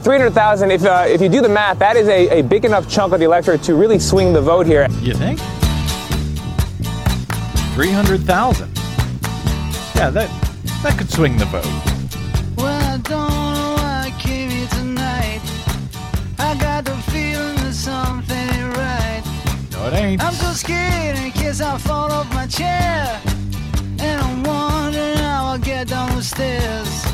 300,000, if, uh, if you do the math, that is a, a big enough chunk of the electorate to really swing the vote here. You think? 300,000. Yeah, that that could swing the vote. Well, I don't know why I came here tonight. I got the feeling that something ain't right. No, it ain't. I'm so scared in case I fall off my chair. And I'm wondering how I'll get down the stairs.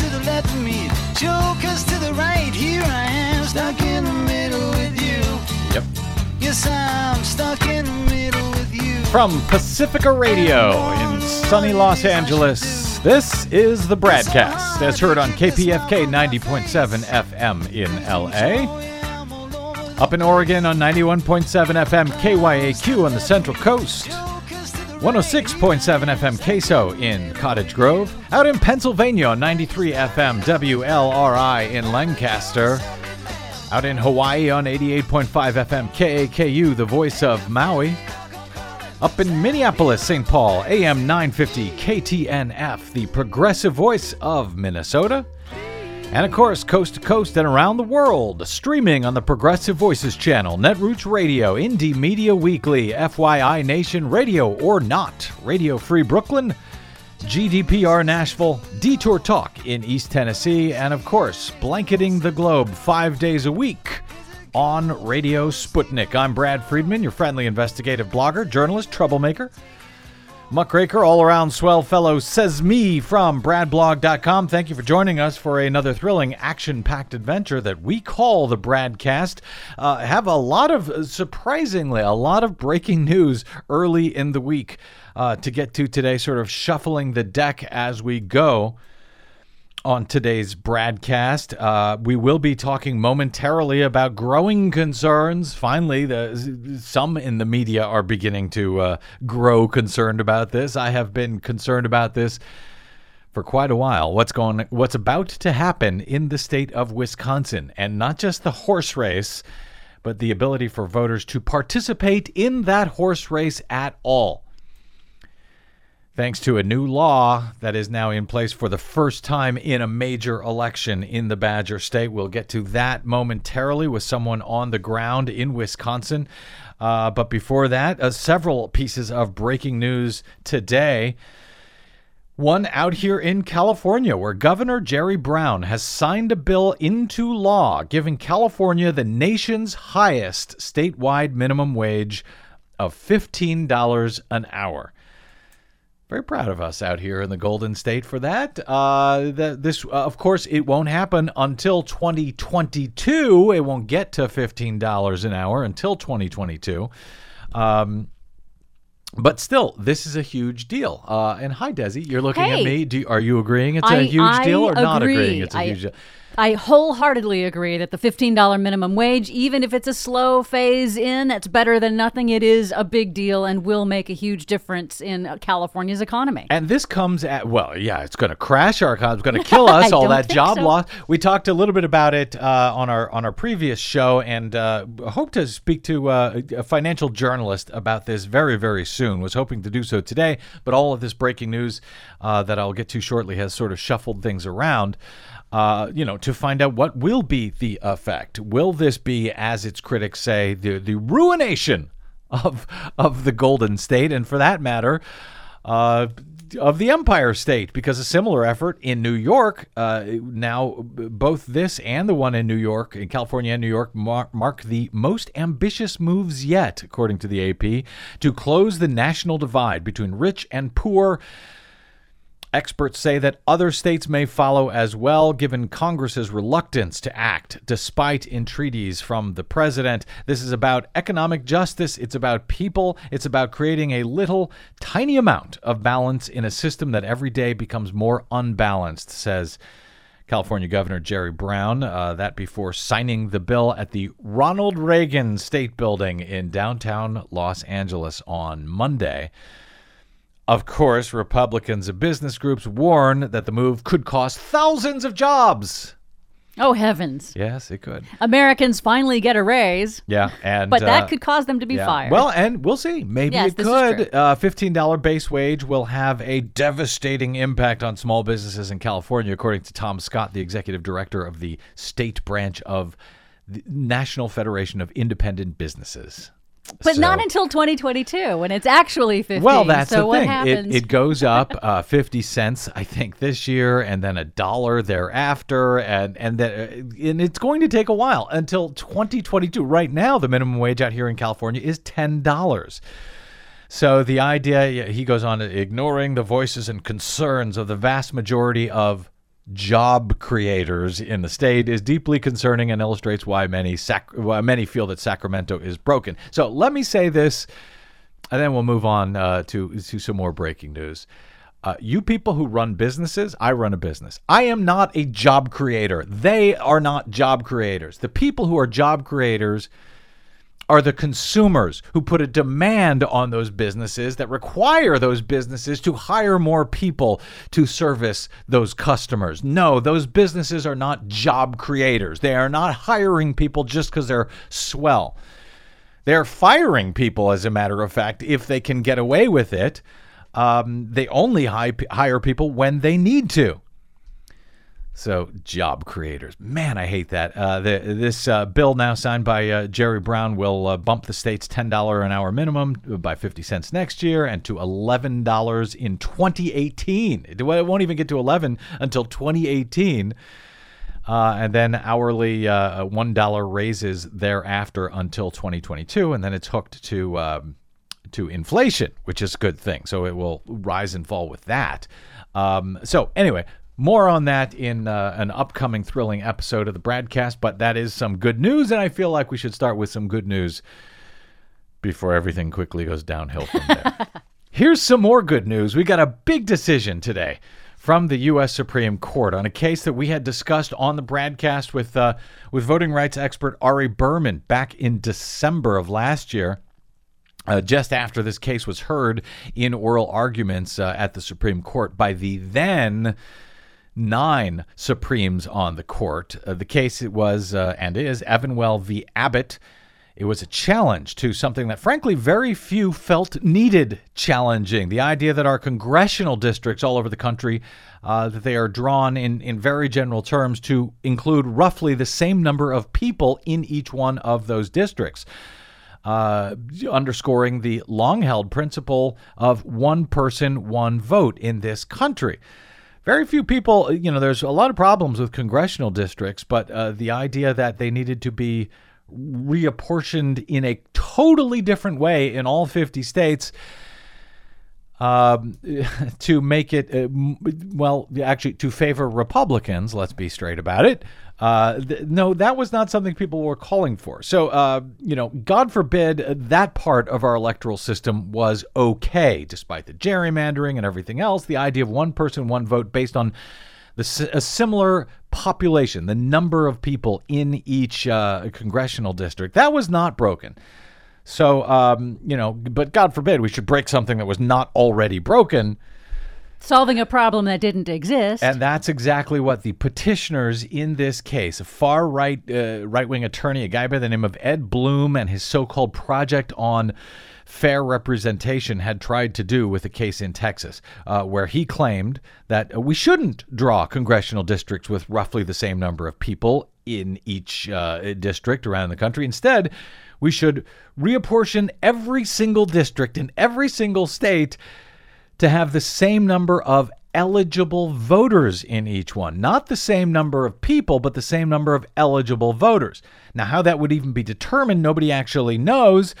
To the left of me, jokers to the right. Here I am, stuck in the middle with you. Yep. Yes, I'm stuck in the middle with you. From Pacifica Radio in sunny Los Angeles, this is the Bradcast as heard on KPFK 90.7 FM in LA. Up in Oregon on 91.7 FM KYAQ on the Central Coast. 106.7 FM Queso in Cottage Grove. Out in Pennsylvania on 93 FM WLRI in Lancaster. Out in Hawaii on 88.5 FM KAKU, the voice of Maui. Up in Minneapolis, St. Paul, AM 950 KTNF, the progressive voice of Minnesota. And of course, coast to coast and around the world, streaming on the Progressive Voices channel, Netroots Radio, Indie Media Weekly, FYI Nation Radio or not, Radio Free Brooklyn, GDPR Nashville, Detour Talk in East Tennessee, and of course, blanketing the globe five days a week on Radio Sputnik. I'm Brad Friedman, your friendly investigative blogger, journalist, troublemaker. Muckraker, all around swell fellow, says me from BradBlog.com. Thank you for joining us for another thrilling, action packed adventure that we call the Bradcast. Uh, have a lot of, surprisingly, a lot of breaking news early in the week uh, to get to today, sort of shuffling the deck as we go on today's broadcast. Uh, we will be talking momentarily about growing concerns. Finally, the, some in the media are beginning to uh, grow concerned about this. I have been concerned about this for quite a while. What's going? What's about to happen in the state of Wisconsin, and not just the horse race, but the ability for voters to participate in that horse race at all thanks to a new law that is now in place for the first time in a major election in the Badger State. We'll get to that momentarily with someone on the ground in Wisconsin. Uh, but before that, uh, several pieces of breaking news today. One out here in California, where Governor Jerry Brown has signed a bill into law giving California the nation's highest statewide minimum wage of $15 an hour very proud of us out here in the Golden State for that. Uh, the, this, uh, of course, it won't happen until 2022. It won't get to $15 an hour until 2022. Um, but still, this is a huge deal. Uh, and hi, Desi, you're looking hey, at me. Do, are you agreeing it's I, a huge I deal or agree. not agreeing it's a I, huge deal? I wholeheartedly agree that the $15 minimum wage, even if it's a slow phase in, that's better than nothing. It is a big deal and will make a huge difference in California's economy. And this comes at, well, yeah, it's going to crash our economy. It's going to kill us, all that job so. loss. We talked a little bit about it uh, on our on our previous show and uh, hope to speak to uh, a financial journalist about this very, very soon. Was hoping to do so today, but all of this breaking news uh, that I'll get to shortly has sort of shuffled things around uh, you know, to find out what will be the effect. Will this be, as its critics say, the the ruination of of the Golden State, and for that matter, uh, of the Empire State? Because a similar effort in New York uh, now, both this and the one in New York, in California and New York, mark, mark the most ambitious moves yet, according to the AP, to close the national divide between rich and poor. Experts say that other states may follow as well, given Congress's reluctance to act despite entreaties from the president. This is about economic justice. It's about people. It's about creating a little, tiny amount of balance in a system that every day becomes more unbalanced, says California Governor Jerry Brown. Uh, that before signing the bill at the Ronald Reagan State Building in downtown Los Angeles on Monday. Of course, Republicans and business groups warn that the move could cost thousands of jobs. Oh heavens! Yes, it could. Americans finally get a raise, Yeah, and but that uh, could cause them to be yeah. fired. Well, and we'll see. Maybe Yes, it could. Uh, $15 base wage will have a devastating impact on small businesses in California, according to Tom Scott, the executive director of the state branch of the National Federation of Independent Businesses. But not until 2022 when it's actually 50. Well, that's so the what thing. happens? It, it goes up uh, 50 cents, I think, this year, and then a dollar thereafter, and and then and it's going to take a while until 2022. Right now, the minimum wage out here in California is ten dollars. So the idea, he goes on, ignoring the voices and concerns of the vast majority of job creators in the state is deeply concerning and illustrates why many sac- why many feel that Sacramento is broken. So let me say this, and then we'll move on uh, to to some more breaking news. Uh, you people who run businesses, I run a business. I am not a job creator. They are not job creators. The people who are job creators are the consumers who put a demand on those businesses that require those businesses to hire more people to service those customers. No, those businesses are not job creators. They are not hiring people just because they're swell. They're firing people, as a matter of fact, if they can get away with it. Um, they only hi- hire people when they need to. So, job creators. Man, I hate that. Uh, the, this uh, bill now signed by uh, Jerry Brown will uh, bump the state's $10 an hour minimum by 50 cents next year and to $11 in 2018. It won't even get to 11 until 2018. Uh, and then hourly uh, $1 raises thereafter until 2022. And then it's hooked to. Um, to inflation, which is a good thing. So it will rise and fall with that. Um, so anyway, more on that in uh, an upcoming thrilling episode of the Bradcast. But that is some good news, and I feel like we should start with some good news before everything quickly goes downhill from there. Here's some more good news. We got a big decision today from the U.S. Supreme Court on a case that we had discussed on the Bradcast with uh, with voting rights expert Ari Berman back in December of last year. Uh, just after this case was heard in oral arguments uh, at the Supreme Court by the then nine Supremes on the court. Uh, the case it was uh, and is Evenwel v. Abbott. It was a challenge to something that, frankly, very few felt needed challenging. The idea that our congressional districts all over the country, uh, that they are drawn in, in very general terms to include roughly the same number of people in each one of those districts uh, underscoring the long held principle of one person, one vote in this country. Very few people, you know, there's a lot of problems with congressional districts, but uh, the idea that they needed to be reapportioned in a totally different way in all 50 states um, to make it, uh, well, actually, to favor Republicans, let's be straight about it. Uh, th- no, that was not something people were calling for. So, uh, you know, God forbid that part of our electoral system was okay, despite the gerrymandering and everything else. The idea of one person, one vote based on the, a similar population, the number of people in each uh, congressional district, that was not broken. So, um, you know, but God forbid we should break something that was not already broken. Solving a problem that didn't exist. And that's exactly what the petitioners in this case, a far right uh, right wing attorney, a guy by the name of Ed Blum, and his so called project on fair representation had tried to do with a case in Texas, uh, where he claimed that we shouldn't draw congressional districts with roughly the same number of people in each uh, district around the country. Instead, we should reapportion every single district in every single state to have the same number of eligible voters in each one. Not the same number of people, but the same number of eligible voters. Now, how that would even be determined, nobody actually knows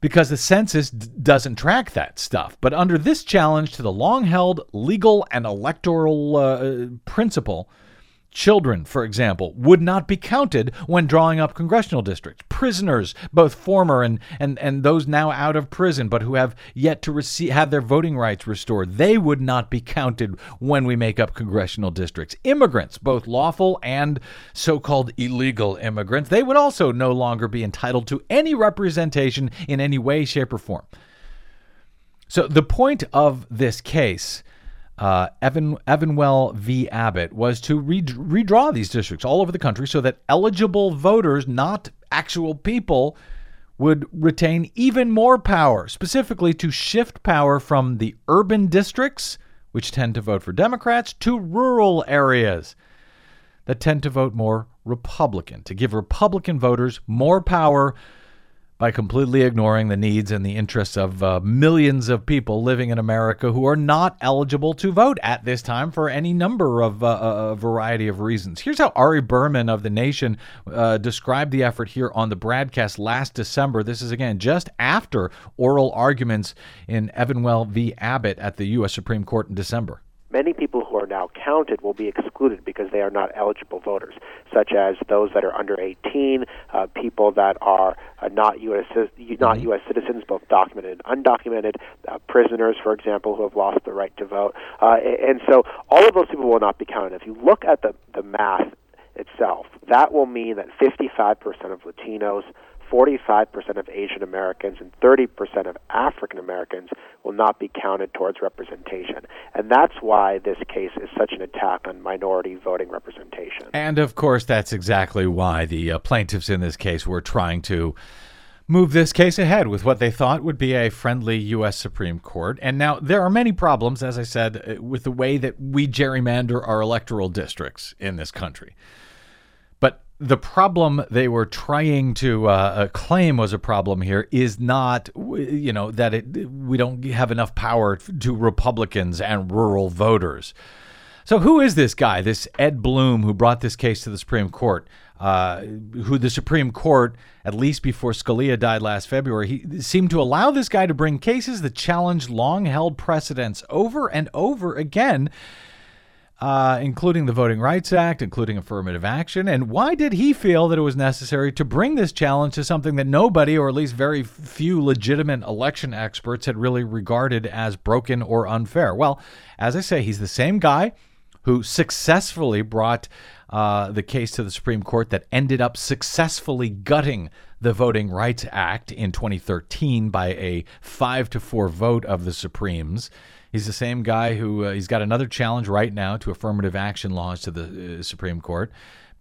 because the census d- doesn't track that stuff. But under this challenge to the long held legal and electoral uh, principle, Children, for example, would not be counted when drawing up congressional districts. Prisoners, both former and, and, and those now out of prison but who have yet to receive, have their voting rights restored, they would not be counted when we make up congressional districts. Immigrants, both lawful and so called illegal immigrants, they would also no longer be entitled to any representation in any way, shape, or form. So the point of this case uh, Evan Evenwel v. Abbott was to re- redraw these districts all over the country so that eligible voters, not actual people, would retain even more power, specifically to shift power from the urban districts, which tend to vote for Democrats, to rural areas that tend to vote more Republican, to give Republican voters more power by completely ignoring the needs and the interests of uh, millions of people living in America who are not eligible to vote at this time for any number of uh, a variety of reasons. Here's how Ari Berman of The Nation uh, described the effort here on the Bradcast last December. This is, again, just after oral arguments in Evenwel v. Abbott at the U.S. Supreme Court in December many people who are now counted will be excluded because they are not eligible voters, such as those that are under 18, uh, people that are uh, not U.S. not mm-hmm. U.S. citizens, both documented and undocumented, uh, prisoners, for example, who have lost the right to vote, uh, and so all of those people will not be counted. If you look at the the math itself, that will mean that 55% of Latinos 45% of Asian Americans and 30% of African Americans will not be counted towards representation. And that's why this case is such an attack on minority voting representation. And of course, that's exactly why the uh, plaintiffs in this case were trying to move this case ahead with what they thought would be a friendly U.S. Supreme Court. And now there are many problems, as I said, uh, with the way that we gerrymander our electoral districts in this country the problem they were trying to uh, uh, claim was a problem here is not, you know, that it, we don't have enough power to Republicans and rural voters. So, who is this guy, this Ed Blum, who brought this case to the Supreme Court? Uh, who the Supreme Court, at least before Scalia died last February, he seemed to allow this guy to bring cases that challenged long held precedents over and over again uh, including the Voting Rights Act, including affirmative action. And why did he feel that it was necessary to bring this challenge to something that nobody, or at least very few legitimate election experts, had really regarded as broken or unfair? Well, as I say, he's the same guy who successfully brought uh, the case to the Supreme Court that ended up successfully gutting the Voting Rights Act in 2013 by a five to four vote of the Supremes. He's the same guy who uh, he's got another challenge right now to affirmative action laws to the uh, Supreme Court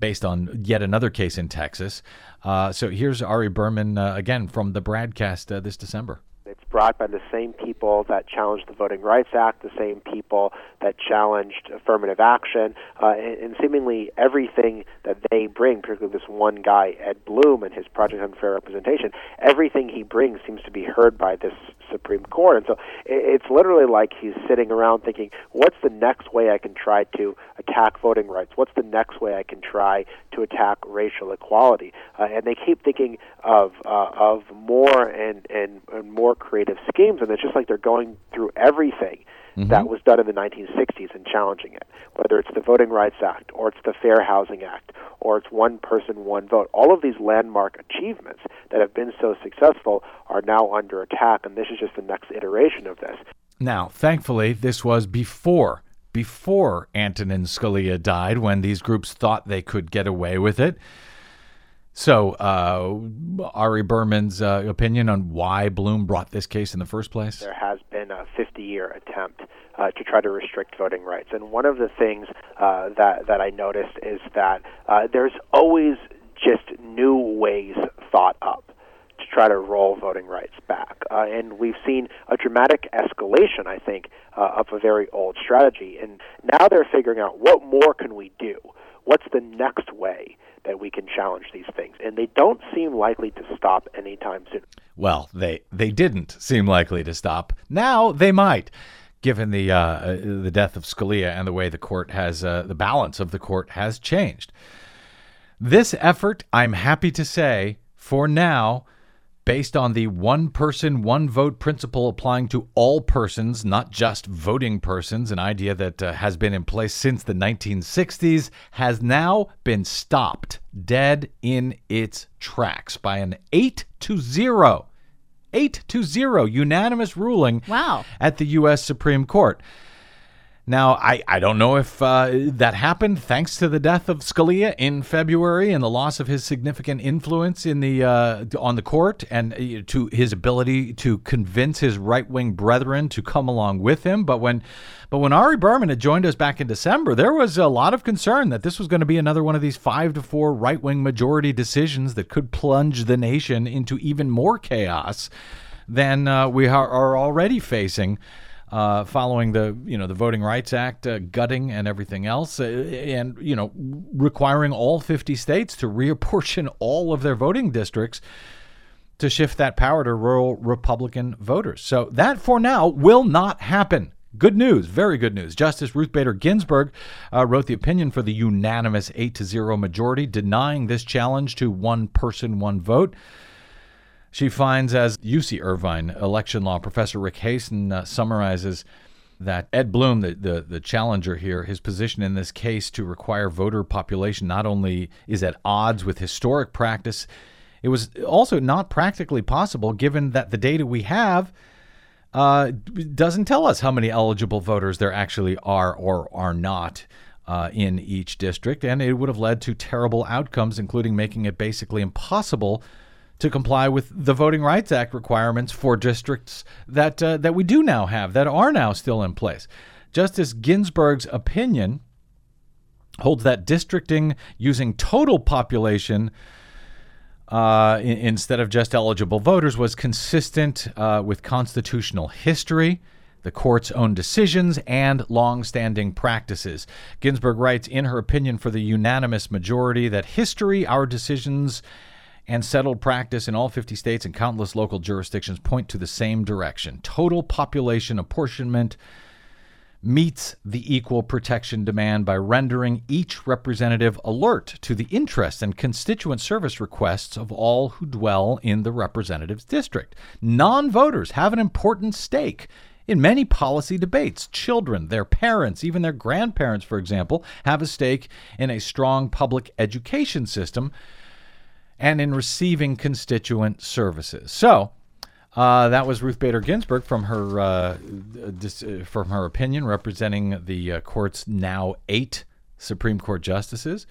based on yet another case in Texas. Uh, so here's Ari Berman uh, again from the Bradcast uh, this December. It's brought by the same people that challenged the Voting Rights Act, the same people that challenged affirmative action, uh, and, and seemingly everything that they bring, particularly this one guy, Ed Blum, and his Project on Fair Representation, everything he brings seems to be heard by this Supreme Court. And so it's literally like he's sitting around thinking, what's the next way I can try to attack voting rights? What's the next way I can try to attack racial equality? Uh, and they keep thinking of uh, of more and, and, and more creative schemes, and it's just like they're going through everything mm-hmm. that was done in the 1960s and challenging it, whether it's the Voting Rights Act or it's the Fair Housing Act or it's one person, one vote. All of these landmark achievements that have been so successful are now under attack, and this is just the next iteration of this. Now, thankfully, this was before before Antonin Scalia died, when these groups thought they could get away with it. So, uh, Ari Berman's uh, opinion on why Blum brought this case in the first place? There has been a 50 year attempt uh, to try to restrict voting rights. And one of the things uh, that, that I noticed is that uh, there's always just new ways thought up to try to roll voting rights back. Uh, and we've seen a dramatic escalation, I think, uh, of a very old strategy. And now they're figuring out what more can we do? What's the next way that we can challenge these things? And they don't seem likely to stop anytime soon. Well, they they didn't seem likely to stop. Now they might given the uh, the death of Scalia and the way the court has uh, the balance of the court has changed. This effort, I'm happy to say, for now, based on the one person, one vote principle applying to all persons, not just voting persons, an idea that uh, has been in place since the 1960s, has now been stopped dead in its tracks by an 8 to 0 8 to 0 unanimous ruling wow. at the U.S. Supreme Court. Now, I, I don't know if uh, that happened thanks to the death of Scalia in February and the loss of his significant influence in the uh, on the court and uh, to his ability to convince his right wing brethren to come along with him. But when but when Ari Berman had joined us back in December, there was a lot of concern that this was going to be another one of these five to four right wing majority decisions that could plunge the nation into even more chaos than uh, we are, are already facing uh, following the you know the Voting Rights Act uh, gutting and everything else, uh, and you know requiring all 50 states to reapportion all of their voting districts to shift that power to rural Republican voters. So that for now will not happen. Good news, very good news. Justice Ruth Bader Ginsburg uh, wrote the opinion for the unanimous 8 to 0 majority denying this challenge to one person, one vote. She finds, as UC Irvine election law professor Rick Hasen uh, summarizes, that Ed Blum, the, the, the challenger here, his position in this case to require voter population not only is at odds with historic practice, it was also not practically possible given that the data we have uh, doesn't tell us how many eligible voters there actually are or are not. Uh, in each district, and it would have led to terrible outcomes, including making it basically impossible to comply with the Voting Rights Act requirements for districts that uh, that we do now have that are now still in place. Justice Ginsburg's opinion holds that districting using total population uh, in, instead of just eligible voters was consistent uh, with constitutional history. The court's own decisions and long-standing practices. Ginsburg writes in her opinion for the unanimous majority that history, our decisions, and settled practice in all 50 states and countless local jurisdictions point to the same direction. Total population apportionment meets the equal protection demand by rendering each representative alert to the interests and constituent service requests of all who dwell in the representative's district. Non voters have an important stake in many policy debates. Children, their parents, even their grandparents, for example, have a stake in a strong public education system and in receiving constituent services. So, uh, that was Ruth Bader Ginsburg from her uh, dis- uh, from her opinion, representing the uh, court's now eight Supreme Court justices.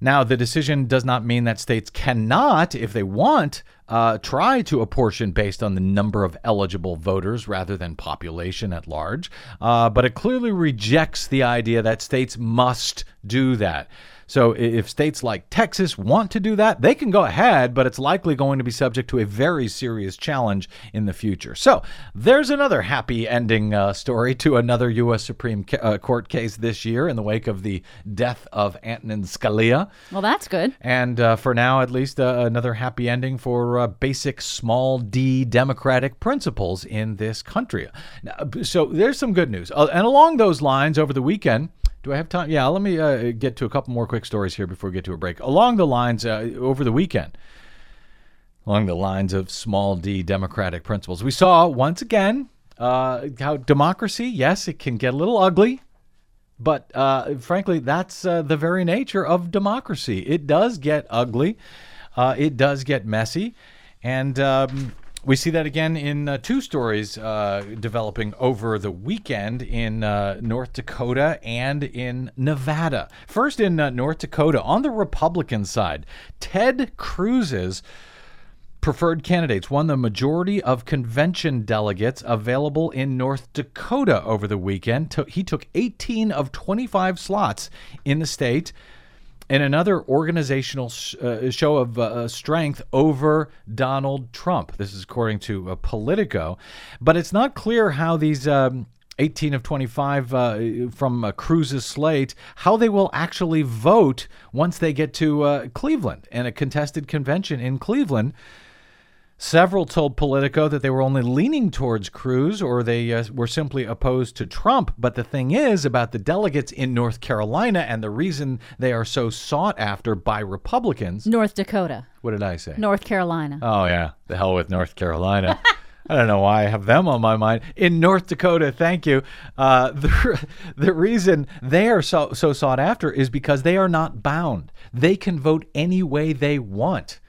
Now, the decision does not mean that states cannot, if they want, uh, try to apportion based on the number of eligible voters rather than population at large. Uh, but it clearly rejects the idea that states must do that. So if states like Texas want to do that, they can go ahead, but it's likely going to be subject to a very serious challenge in the future. So there's another happy ending uh, story to another U.S. Supreme ca- uh, Court case this year in the wake of the death of Antonin Scalia. Well, that's good. And uh, for now, at least, uh, another happy ending for uh, basic small d democratic principles in this country. Now, so there's some good news. Uh, and along those lines, over the weekend, do I have time? Yeah, let me uh, get to a couple more quick stories here before we get to a break. Along the lines, uh, over the weekend, along the lines of small d democratic principles, we saw once again uh, how democracy, yes, it can get a little ugly, but uh, frankly, that's uh, the very nature of democracy. It does get ugly, uh, it does get messy, and um, we see that again in uh, two stories uh, developing over the weekend in uh, North Dakota and in Nevada. First, in uh, North Dakota, on the Republican side, Ted Cruz's preferred candidates won the majority of convention delegates available in North Dakota over the weekend. He took 18 of 25 slots in the state in another organizational uh, show of uh, strength over Donald Trump. This is according to uh, Politico. But it's not clear how these. Um, 18 of 25 uh, from uh, Cruz's slate, how they will actually vote once they get to uh, Cleveland and a contested convention in Cleveland. Several told Politico that they were only leaning towards Cruz or they uh, were simply opposed to Trump. But the thing is about the delegates in North Carolina and the reason they are so sought after by Republicans. North Dakota. What did I say? North Carolina. Oh, yeah. The hell with North Carolina. I don't know why I have them on my mind. In North Dakota, thank you. Uh, the, the reason they are so, so sought after is because they are not bound. They can vote any way they want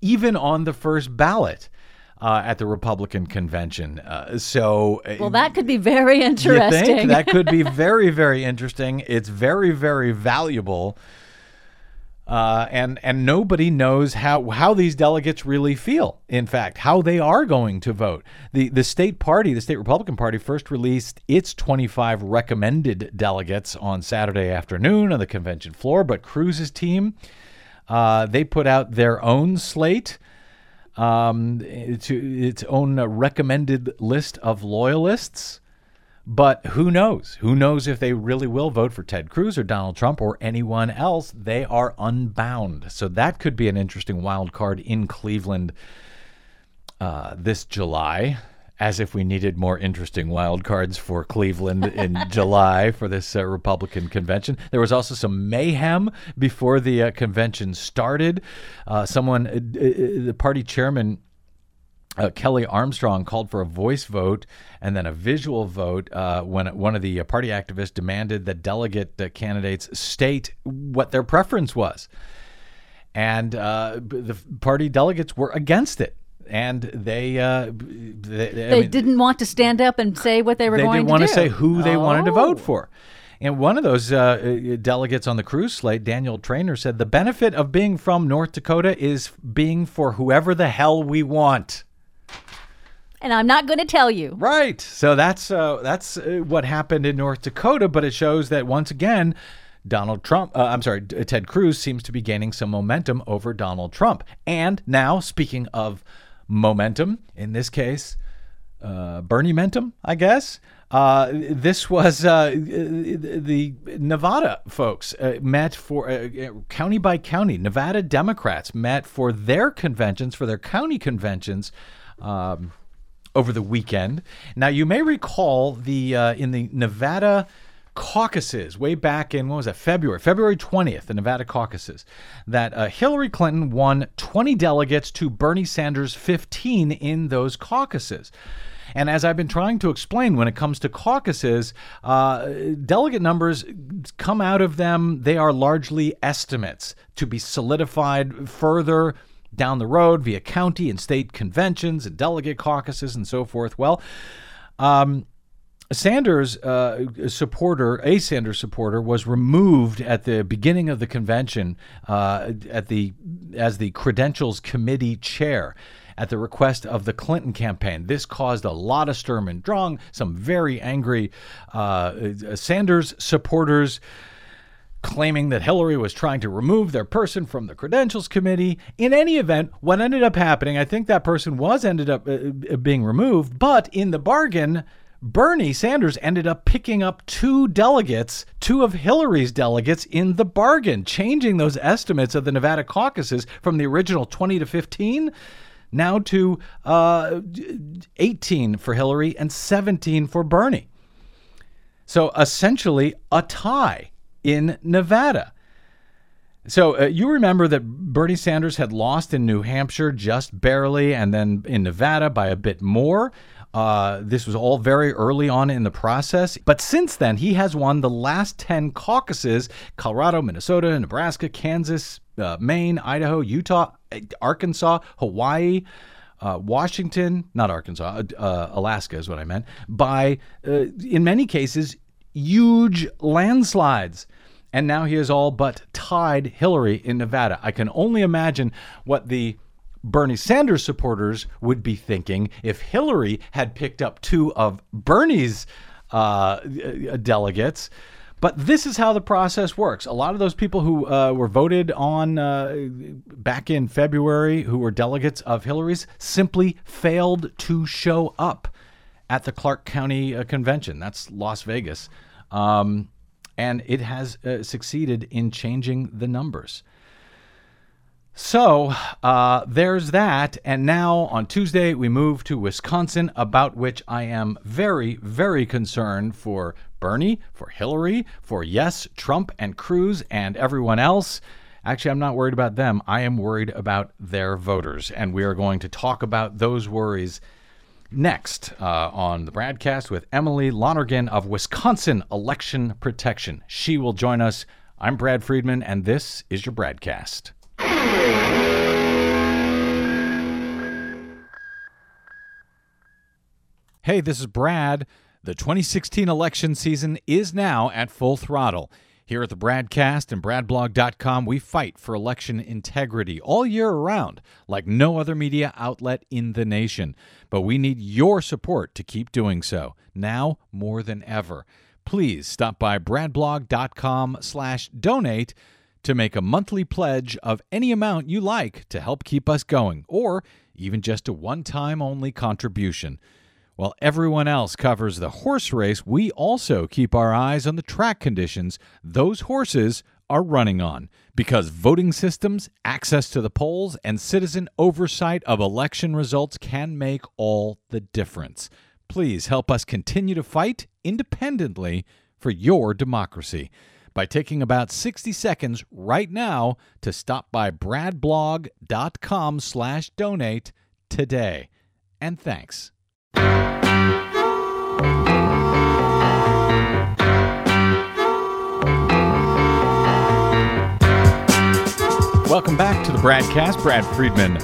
even on the first ballot. uh, at the Republican convention. Uh, so, uh, Well, that could be very you interesting. think that could be very, very interesting. It's very, very valuable. Uh, and and nobody knows how how these delegates really feel. In fact, how they are going to vote. The the state party, the state Republican Party, first released its 25 recommended delegates on Saturday afternoon on the convention floor. But Cruz's team, uh, they put out their own slate um, to its own recommended list of loyalists. But who knows? Who knows if they really will vote for Ted Cruz or Donald Trump or anyone else? They are unbound. So that could be an interesting wild card in Cleveland uh, this July. As if we needed more interesting wild cards for Cleveland in July for this uh, Republican convention. There was also some mayhem before the uh, convention started. Uh, someone, uh, uh, the party chairman, uh, Kelly Armstrong called for a voice vote and then a visual vote uh, when one of the uh, party activists demanded that delegate uh, candidates state what their preference was. And uh, the party delegates were against it. And they, uh, they, they mean, didn't want to stand up and say what they were going to vote. they going didn't want to to say who they wanted to vote Oh. for. And one of those uh, uh, delegates on the Cruz slate, Daniel Trainer, said the benefit of being from North Dakota is being for whoever the hell we want. And I'm not going to tell you. Right. So that's uh, that's uh, what happened in North Dakota, but it shows that once again, Donald Trump, uh, I'm sorry, Ted Cruz seems to be gaining some momentum over Donald Trump. And now, speaking of momentum, in this case, uh, Bernie Mentum, I guess. Uh, this was uh, the Nevada folks uh, met for uh, county by county. Nevada Democrats met for their conventions, for their county conventions. Um, over the weekend. Now, you may recall the uh, in the Nevada caucuses way back in what was that February February 20th the Nevada caucuses that uh, Hillary Clinton won 20 delegates to Bernie Sanders 15 in those caucuses. And as I've been trying to explain, when it comes to caucuses, uh, delegate numbers come out of them. They are largely estimates to be solidified further down the road via county and state conventions and delegate caucuses and so forth. Well, um, Sanders uh, supporter, a Sanders supporter, was removed at the beginning of the convention uh, at the as the credentials committee chair at the request of the Clinton campaign. This caused a lot of sturm and drang. Some very angry uh, Sanders supporters claiming that Hillary was trying to remove their person from the credentials committee. In any event, what ended up happening, I think that person was ended up uh, being removed, but in the bargain, Bernie Sanders ended up picking up two delegates, two of Hillary's delegates in the bargain, changing those estimates of the Nevada caucuses from the original 20 to 15 now to uh, 18 for Hillary and 17 for Bernie. So essentially a tie in Nevada. So uh, you remember that Bernie Sanders had lost in New Hampshire just barely, and then in Nevada by a bit more. Uh, this was all very early on in the process. But since then, he has won the last 10 caucuses Colorado, Minnesota, Nebraska, Kansas, uh, Maine, Idaho, Utah, Arkansas, Hawaii. Uh, Washington, not Arkansas, uh, Alaska is what I meant, by, uh, in many cases, huge landslides. And now he has all but tied Hillary in Nevada. I can only imagine what the Bernie Sanders supporters would be thinking if Hillary had picked up two of Bernie's uh, delegates. But this is how the process works. A lot of those people who uh, were voted on uh, back in February, who were delegates of Hillary's, simply failed to show up at the Clark County uh, Convention. That's Las Vegas. Um, and it has uh, succeeded in changing the numbers. So uh, there's that. And now on Tuesday, we move to Wisconsin, about which I am very, very concerned for Bernie, for Hillary, for yes, Trump and Cruz and everyone else. Actually, I'm not worried about them. I am worried about their voters. And we are going to talk about those worries next uh, on the Bradcast with Emily Lonergan of Wisconsin Election Protection. She will join us. I'm Brad Friedman, and this is your Bradcast. Hey, this is Brad. The 2016 election season is now at full throttle. Here at the Bradcast and BradBlog.com, we fight for election integrity all year around, like no other media outlet in the nation. But we need your support to keep doing so, now more than ever. Please stop by BradBlog.com slash donate to make a monthly pledge of any amount you like to help keep us going, or even just a one-time only contribution. While everyone else covers the horse race, we also keep our eyes on the track conditions those horses are running on. Because voting systems, access to the polls, and citizen oversight of election results can make all the difference. Please help us continue to fight independently for your democracy by taking about 60 seconds right now to stop by bradblog.com slash donate today. And thanks. Welcome back to the Bradcast. Brad Friedman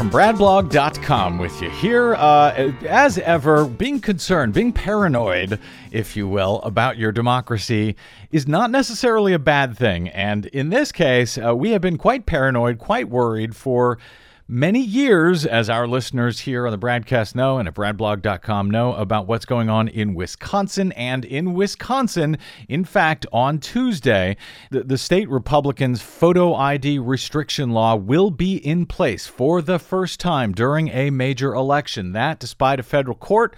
from bradblog.com with you here. Uh, as ever, being concerned, being paranoid, if you will, about your democracy is not necessarily a bad thing. And in this case, uh, we have been quite paranoid, quite worried for many years, as our listeners here on the Bradcast know and at bradblog.com know about what's going on in Wisconsin. And in Wisconsin, in fact, on Tuesday, the, the state Republicans' photo ID restriction law will be in place for the first time during a major election. That, despite a federal court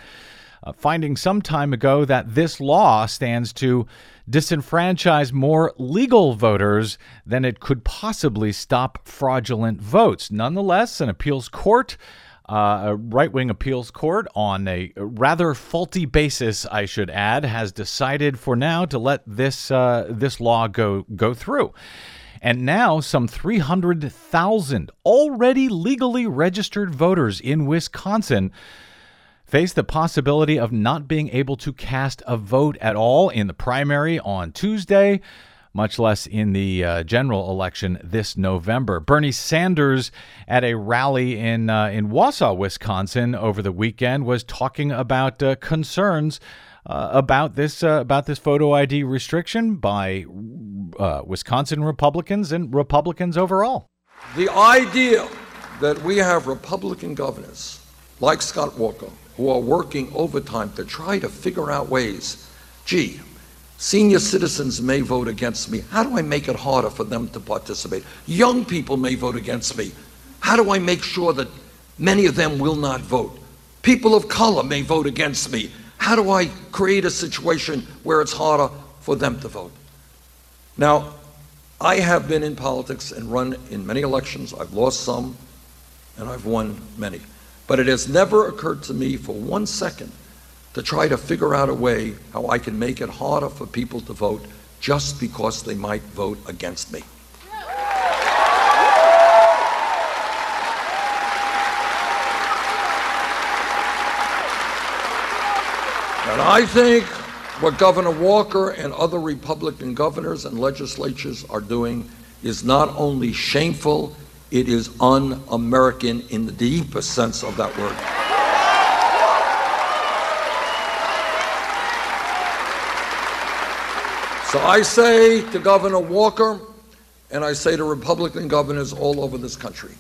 uh, finding some time ago that this law stands to disenfranchise more legal voters than it could possibly stop fraudulent votes. Nonetheless, an appeals court. Uh, a right wing appeals court, on a rather faulty basis, I should add, has decided for now to let this uh, this law go go through. And now, some 300,000 already legally registered voters in Wisconsin face the possibility of not being able to cast a vote at all in the primary on Tuesday, much less in the uh, general election this November. Bernie Sanders at a rally in uh, in Wausau, Wisconsin over the weekend was talking about uh, concerns uh, about this uh, about this photo ID restriction by uh, Wisconsin Republicans and Republicans overall. The idea that we have Republican governors like Scott Walker who are working overtime to try to figure out ways. Gee, senior citizens may vote against me. How do I make it harder for them to participate? Young people may vote against me. How do I make sure that many of them will not vote? People of color may vote against me. How do I create a situation where it's harder for them to vote? Now, I have been in politics and run in many elections. I've lost some, and I've won many. But it has never occurred to me for one second to try to figure out a way how I can make it harder for people to vote just because they might vote against me. And I think what Governor Walker and other Republican governors and legislatures are doing is not only shameful, it is un American in the deepest sense of that word. So I say to Governor Walker, and I say to Republican governors all over this country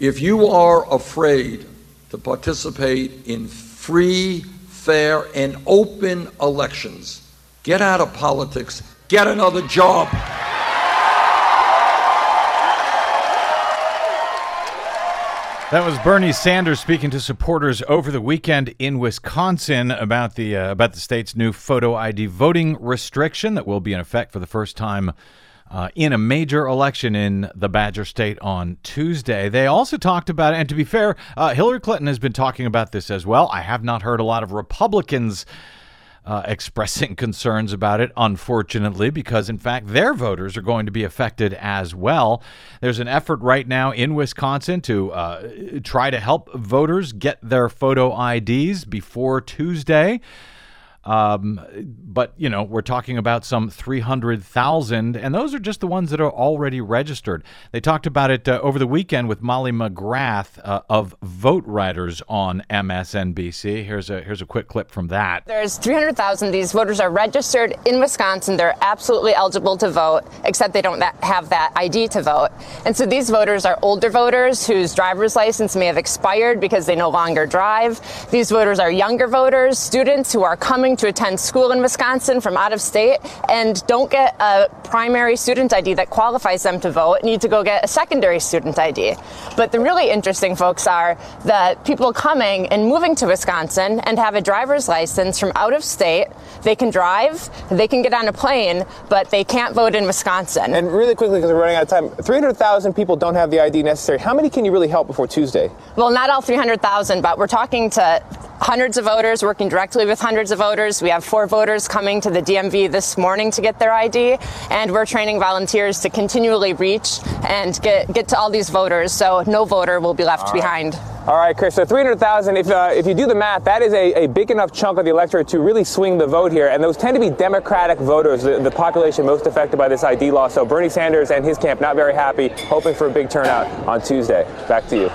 if you are afraid to participate in free, fair, and open elections, get out of politics, get another job. That was Bernie Sanders speaking to supporters over the weekend in Wisconsin about the uh, about the state's new photo ID voting restriction that will be in effect for the first time uh, in a major election in the Badger State on Tuesday. They also talked about it, and to be fair, uh, Hillary Clinton has been talking about this as well. I have not heard a lot of Republicans uh, expressing concerns about it, unfortunately, because in fact their voters are going to be affected as well. There's an effort right now in Wisconsin to uh, try to help voters get their photo IDs before Tuesday. Um, but, you know, we're talking about some 300,000, and those are just the ones that are already registered. They talked about it uh, over the weekend with Molly McGrath uh, of Vote Riders on MSNBC. Here's a, here's a quick clip from that. There's 300,000. These voters are registered in Wisconsin. They're absolutely eligible to vote, except they don't have that ID to vote. And so these voters are older voters whose driver's license may have expired because they no longer drive. These voters are younger voters, students who are coming to attend school in Wisconsin from out of state and don't get a primary student ID that qualifies them to vote, need to go get a secondary student ID. But the really interesting folks are the people coming and moving to Wisconsin and have a driver's license from out of state. They can drive, they can get on a plane, but they can't vote in Wisconsin. And really quickly, because we're running out of time, 300,000 people don't have the ID necessary. How many can you really help before Tuesday? Well, not all 300,000, but we're talking to hundreds of voters, working directly with hundreds of voters. We have four voters coming to the DMV this morning to get their ID, and we're training volunteers to continually reach and get, get to all these voters so no voter will be left behind. All right, Chris. So 300,000. If uh, if you do the math, that is a, a big enough chunk of the electorate to really swing the vote here. And those tend to be Democratic voters, the, the population most affected by this ID law. So Bernie Sanders and his camp not very happy, hoping for a big turnout on Tuesday. Back to you.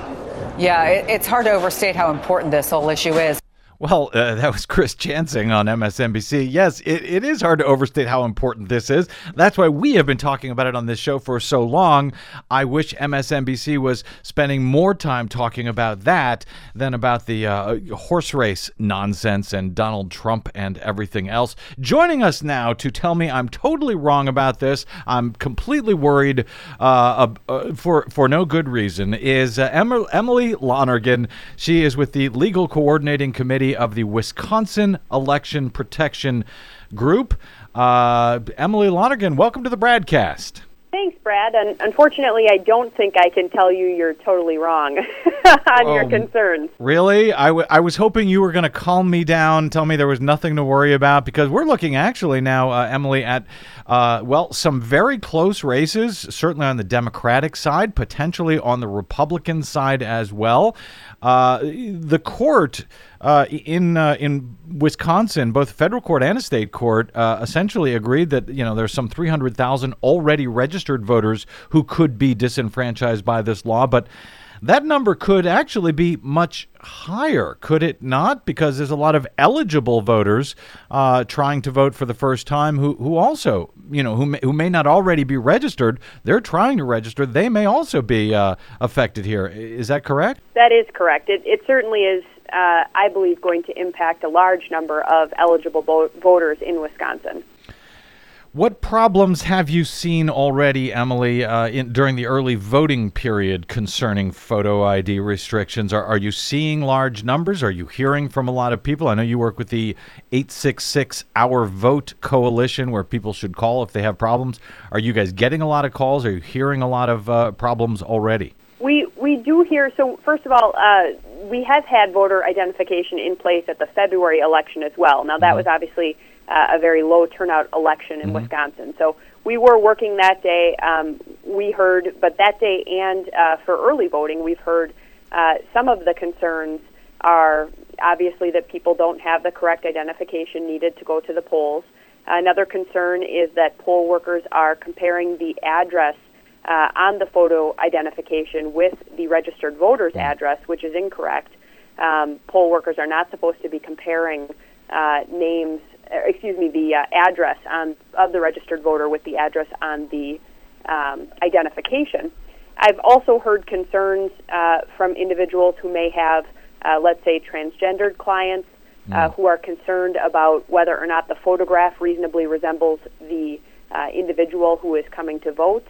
Yeah, it, it's hard to overstate how important this whole issue is. Well, uh, that was Chris Jansing on MSNBC. Yes, it, it is hard to overstate how important this is. That's why we have been talking about it on this show for so long. I wish MSNBC was spending more time talking about that than about the uh, horse race nonsense and Donald Trump and everything else. Joining us now to tell me I'm totally wrong about this, I'm completely worried uh, uh, for for no good reason, is uh, Emily Lonergan. She is with the Legal Coordinating Committee of the Wisconsin Election Protection Group. Uh, Emily Lonergan, welcome to the BradCast. Thanks, Brad. And unfortunately, I don't think I can tell you you're totally wrong on your Oh, concerns. Really? I, w- I was hoping you were going to calm me down, tell me there was nothing to worry about, because we're looking actually now, uh, Emily, at, uh, well, some very close races, certainly on the Democratic side, potentially on the Republican side as well. Uh, the court uh, in uh, in Wisconsin, both federal court and a state court, uh, essentially agreed that you know there's some 300,000 already registered voters who could be disenfranchised by this law, but that number could actually be much higher, could it not? Because there's a lot of eligible voters uh, trying to vote for the first time who, who also, you know, who may, who may not already be registered. They're trying to register. They may also be uh, affected here. Is that correct? That is correct. It, it certainly is, uh, I believe, going to impact a large number of eligible vo- voters in Wisconsin. What problems have you seen already, Emily, uh, in, during the early voting period concerning photo ID restrictions? Are, are you seeing large numbers? Are you hearing from a lot of people? I know you work with the 866 Our Vote Coalition, where people should call if they have problems. Are you guys getting a lot of calls? Are you hearing a lot of uh, problems already? We we do hear. So first of all, uh, we have had voter identification in place at the February election as well. Now that was obviously uh, a very low turnout election in Wisconsin. So we were working that day. Um, we heard, but that day and uh, for early voting, we've heard uh, some of the concerns are obviously that people don't have the correct identification needed to go to the polls. Another concern is that poll workers are comparing the address uh, on the photo identification with the registered voter's address, which is incorrect. Um, poll workers are not supposed to be comparing uh, names, excuse me, the uh, address on, of the registered voter with the address on the um, identification. I've also heard concerns uh, from individuals who may have, uh, let's say, transgendered clients uh, who are concerned about whether or not the photograph reasonably resembles the uh, individual who is coming to vote.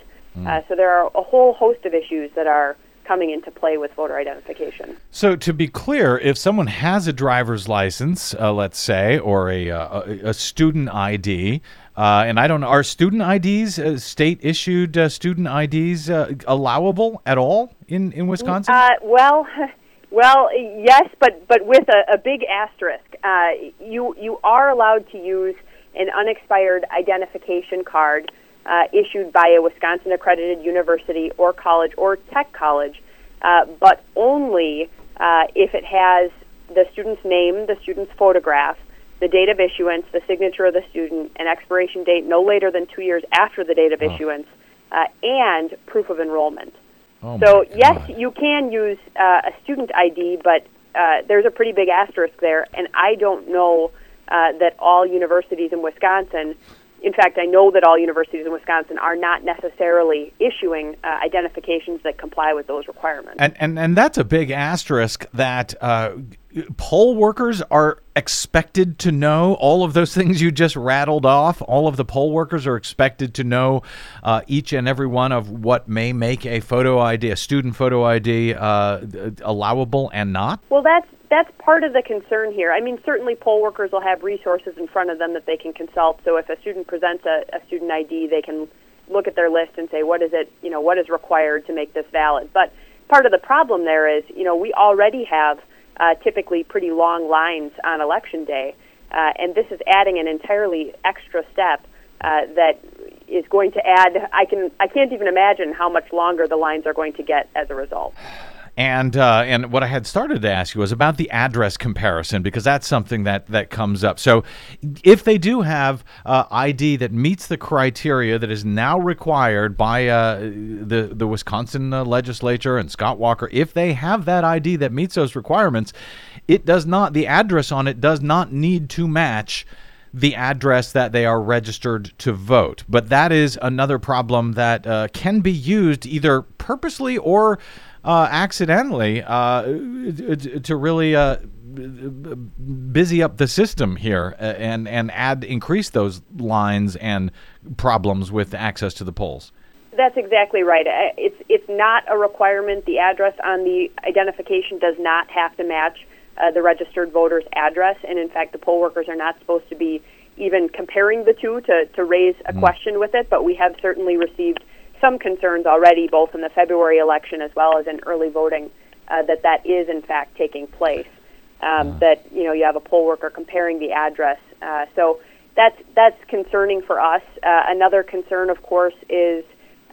Uh, so there are a whole host of issues that are coming into play with voter identification. So, to be clear, if someone has a driver's license, uh, let's say, or a, uh, a, a student ID, uh, and I don't know, are student IDs, uh, state issued uh, student IDs, uh, allowable at all in, in Wisconsin? Uh, well, well, yes, but but with a, a big asterisk. Uh, you you are allowed to use an unexpired identification card uh, issued by a Wisconsin accredited university or college or tech college, uh, but only uh, if it has the student's name, the student's photograph, the date of issuance, the signature of the student, an expiration date no later than two years after the date of issuance, uh, and proof of enrollment. Oh so yes, you can use uh, a student ID, but uh, there's a pretty big asterisk there, and I don't know uh, that all universities in Wisconsin. In fact, I know that all universities in Wisconsin are not necessarily issuing uh, identifications that comply with those requirements. And, and and that's a big asterisk that uh, poll workers are expected to know all of those things you just rattled off. All of the poll workers are expected to know uh, each and every one of what may make a photo ID, a student photo ID, uh, allowable and not. Well, that's that's part of the concern here. I mean, certainly poll workers will have resources in front of them that they can consult. So if a student presents a, a student ID, they can look at their list and say, what is it, you know, what is required to make this valid? But part of the problem there is, you know, we already have uh, typically pretty long lines on election day, uh, and this is adding an entirely extra step uh, that is going to add. I can I can't even imagine how much longer the lines are going to get as a result. And uh, and what I had started to ask you was about the address comparison because that's something that that comes up. So, if they do have uh, ID that meets the criteria that is now required by uh, the the Wisconsin legislature and Scott Walker, if they have that ID that meets those requirements, it does not the address on it does not need to match the address that they are registered to vote. But that is another problem that uh, can be used either purposely or uh, accidentally uh, to really uh, busy up the system here uh, and and add increase those lines and problems with access to the polls. That's exactly right. It's it's not a requirement. The address on the identification does not have to match uh, the registered voter's address, and in fact, the poll workers are not supposed to be even comparing the two to to raise a question with it. But we have certainly received some concerns already, both in the February election as well as in early voting, uh, that that is in fact taking place. Um, That you know you have a poll worker comparing the address. Uh, so that's that's concerning for us. Uh, another concern, of course, is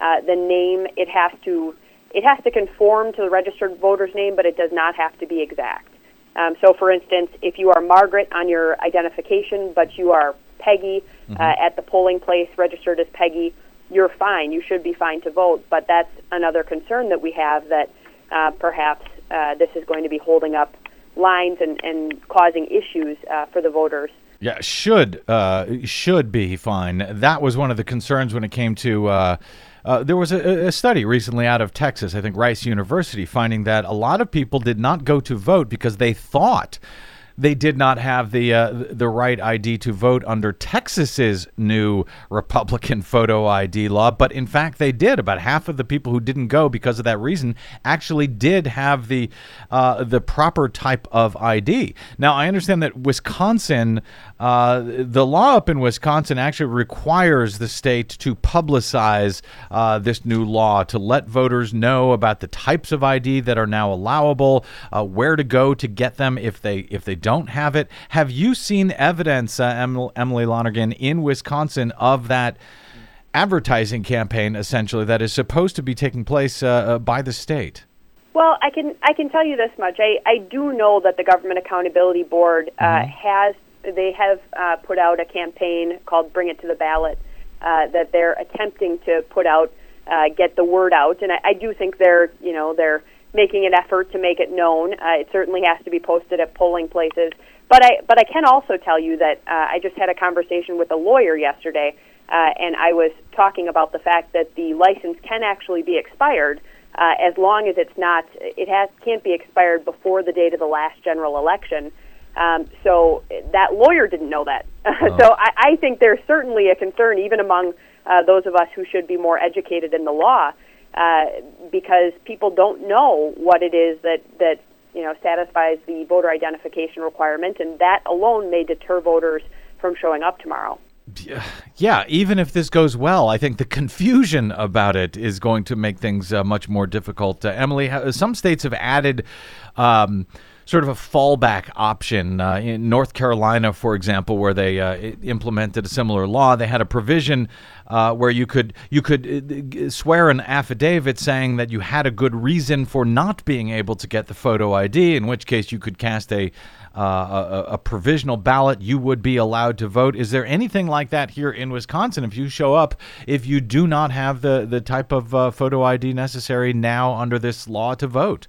uh, the name. It has to it has to conform to the registered voter's name, but it does not have to be exact. Um, so, for instance, if you are Margaret on your identification, but you are Peggy uh, at the polling place, registered as Peggy, you're fine. You should be fine to vote. But that's another concern that we have that uh, perhaps uh, this is going to be holding up lines and, and causing issues uh, for the voters. Yeah, should uh, should be fine. That was one of the concerns when it came to. Uh, uh, there was a, a study recently out of Texas, I think Rice University, finding that a lot of people did not go to vote because they thought they did not have the uh, the right ID to vote under Texas's new Republican photo ID law, but in fact they did. About half of the people who didn't go because of that reason actually did have the uh, the proper type of ID. Now I understand that Wisconsin, uh, the law up in Wisconsin actually requires the state to publicize uh, this new law to let voters know about the types of ID that are now allowable, uh, where to go to get them if they if they don't have it. Have you seen evidence, uh, Emily Lonergan, in Wisconsin of that advertising campaign, essentially, that is supposed to be taking place uh, uh, by the state? Well, I can I can tell you this much. I, I do know that the Government Accountability Board uh, has they have uh, put out a campaign called "Bring It to the Ballot" uh, that they're attempting to put out, uh, get the word out, and I, I do think they're you know they're making an effort to make it known. Uh, it certainly has to be posted at polling places, but I but I can also tell you that uh, I just had a conversation with a lawyer yesterday, uh, and I was talking about the fact that the license can actually be expired uh, as long as it's not it has can't be expired before the date of the last general election. Um, so that lawyer didn't know that. so I, I think there's certainly a concern, even among uh, those of us who should be more educated in the law, uh, because people don't know what it is that that you know satisfies the voter identification requirement, and that alone may deter voters from showing up tomorrow. Yeah, even if this goes well, I think the confusion about it is going to make things uh, much more difficult. Uh, Emily, some states have added um, sort of a fallback option. Uh, in North Carolina, for example, where they uh, implemented a similar law, they had a provision uh, where you could you could uh, swear an affidavit saying that you had a good reason for not being able to get the photo ID, in which case you could cast a uh, a, a, provisional ballot, you would be allowed to vote. Is there anything like that here in Wisconsin? If you show up, if you do not have the, the type of uh, photo ID necessary now under this law to vote?